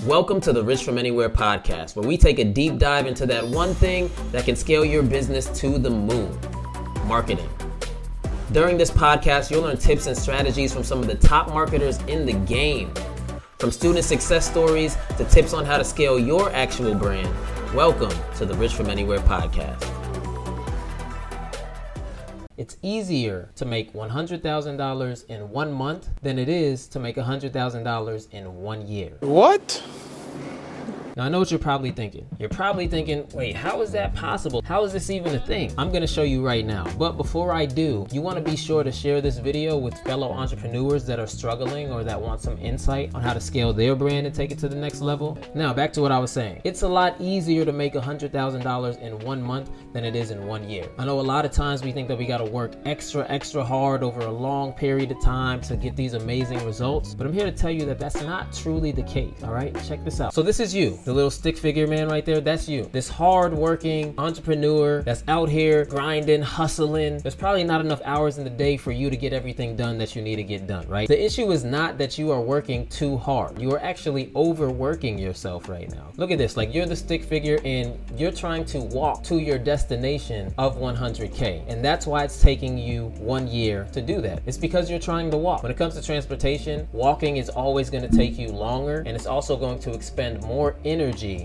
Welcome to the Rich from Anywhere podcast, where we take a deep dive into that one thing that can scale your business to the moon marketing. During this podcast, you'll learn tips and strategies from some of the top marketers in the game. From student success stories to tips on how to scale your actual brand, welcome to the Rich from Anywhere podcast. It's easier to make $100,000 in one month than it is to make $100,000 in one year. What? Now, I know what you're probably thinking. You're probably thinking, wait, how is that possible? How is this even a thing? I'm gonna show you right now. But before I do, you wanna be sure to share this video with fellow entrepreneurs that are struggling or that want some insight on how to scale their brand and take it to the next level. Now, back to what I was saying. It's a lot easier to make $100,000 in one month than it is in one year. I know a lot of times we think that we gotta work extra, extra hard over a long period of time to get these amazing results, but I'm here to tell you that that's not truly the case, all right? Check this out. So, this is you the little stick figure man right there, that's you. This hard working entrepreneur that's out here grinding, hustling. There's probably not enough hours in the day for you to get everything done that you need to get done, right? The issue is not that you are working too hard. You are actually overworking yourself right now. Look at this, like you're the stick figure and you're trying to walk to your destination of 100K. And that's why it's taking you one year to do that. It's because you're trying to walk. When it comes to transportation, walking is always going to take you longer and it's also going to expend more energy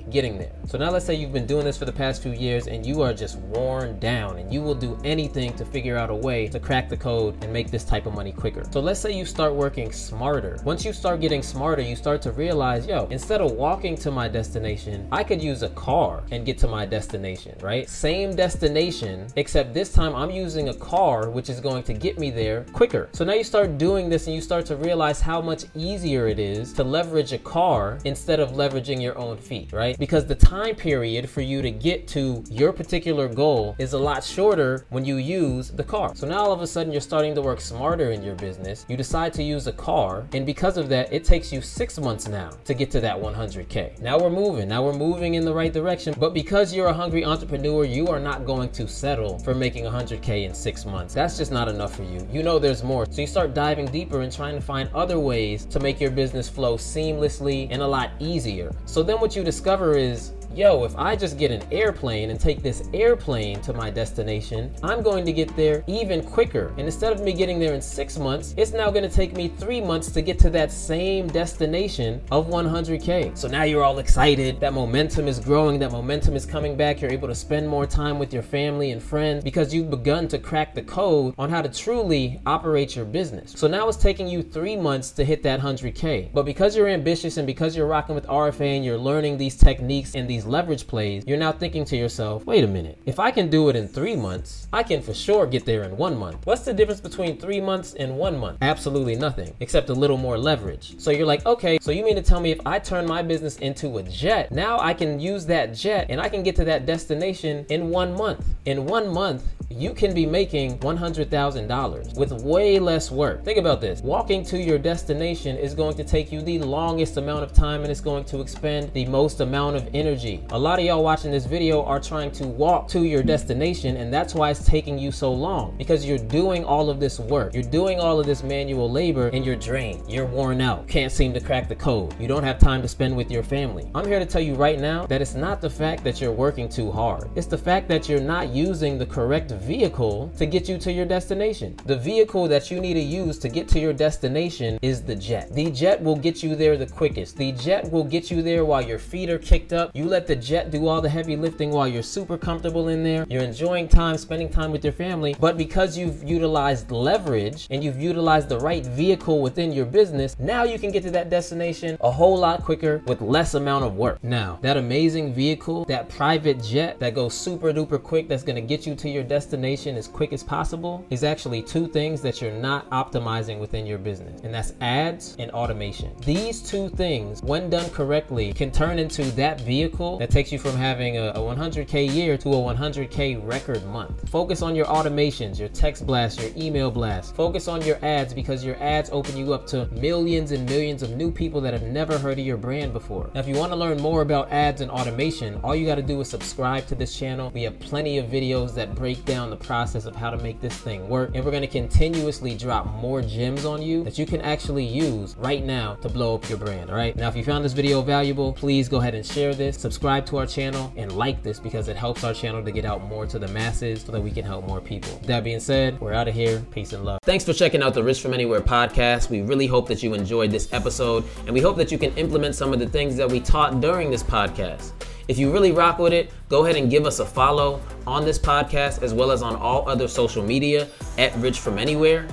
getting there. So now let's say you've been doing this for the past few years and you are just worn down and you will do anything to figure out a way to crack the code and make this type of money quicker. So let's say you start working smarter. Once you start getting smarter, you start to realize, yo, instead of walking to my destination, I could use a car and get to my destination, right? Same destination, except this time I'm using a car which is going to get me there quicker. So now you start doing this and you start to realize how much easier it is to leverage a car instead of leveraging your own feet, right? Because the time period for you to get to your particular goal is a lot shorter when you use the car. So now all of a sudden you're starting to work smarter in your business. You decide to use a car, and because of that, it takes you six months now to get to that 100K. Now we're moving, now we're moving in the right direction. But because you're a hungry entrepreneur, you are not going to settle for making 100K in six months. That's just not enough for you. You know there's more. So you start diving deeper and trying to find other ways to make your business flow seamlessly and a lot easier. So then what you discover is yo, if I just get an airplane and take this airplane to my destination, I'm going to get there even quicker. And instead of me getting there in six months, it's now going to take me three months to get to that same destination of 100K. So now you're all excited. That momentum is growing, that momentum is coming back. You're able to spend more time with your family and friends because you've begun to crack the code on how to truly operate your business. So now it's taking you three months to hit that 100K. But because you're ambitious and because you're rocking with RFA and you're learning these techniques and these leverage plays, you're now thinking to yourself, wait a minute, if I can do it in three months, I can for sure get there in one month. What's the difference between three months and one month? Absolutely nothing, except a little more leverage. So you're like, okay, so you mean to tell me if I turn my business into a jet, now I can use that jet and I can get to that destination in one month. In one month, you can be making $100,000 with way less work. Think about this. Walking to your destination is going to take you the longest amount of time and it's going to expend the most amount of energy. A lot of y'all watching this video are trying to walk to your destination and that's why it's taking you so long because you're doing all of this work. You're doing all of this manual labor and you're drained. You're worn out. Can't seem to crack the code. You don't have time to spend with your family. I'm here to tell you right now that it's not the fact that you're working too hard. It's the fact that you're not using the correct vehicle to get you to your destination. The vehicle that you need to use to get to your destination is the jet. The jet will get you there the quickest. The jet will get you there while your feet are kicked up. You let the jet do all the heavy lifting while you're super comfortable in there. You're enjoying time, spending time with your family. But because you've utilized leverage and you've utilized the right vehicle within your business, now you can get to that destination a whole lot quicker with less amount of work. Now, that amazing vehicle, that private jet that goes super duper quick, that's gonna get you to your destination as quick as possible, is actually two things that you're not optimizing within your business, and that's ads and automation. These two things, when done correctly, can turn into that vehicle that takes you from having a, a 100K year to a 100K record month. Focus on your automations, your text blasts, your email blasts. Focus on your ads because your ads open you up to millions and millions of new people that have never heard of your brand before. Now, if you want to learn more about ads and automation, all you got to do is subscribe to this channel. We have plenty of videos that break down the process of how to make this thing work. And we're gonna continuously drop more gems on you that you can actually use right now to blow up your brand, all right? Now, if you found this video valuable, please go ahead and share this, subscribe to our channel, and like this because it helps our channel to get out more to the masses so that we can help more people. That being said, we're out of here. Peace and love. Thanks for checking out the Rich From Anywhere podcast. We really hope that you enjoyed this episode, and we hope that you can implement some of the things that we taught during this podcast. If you really rock with it, go ahead and give us a follow on this podcast as well as on all other social media at Rich From Anywhere.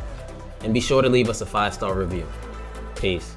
And be sure to leave us a five star review. Peace.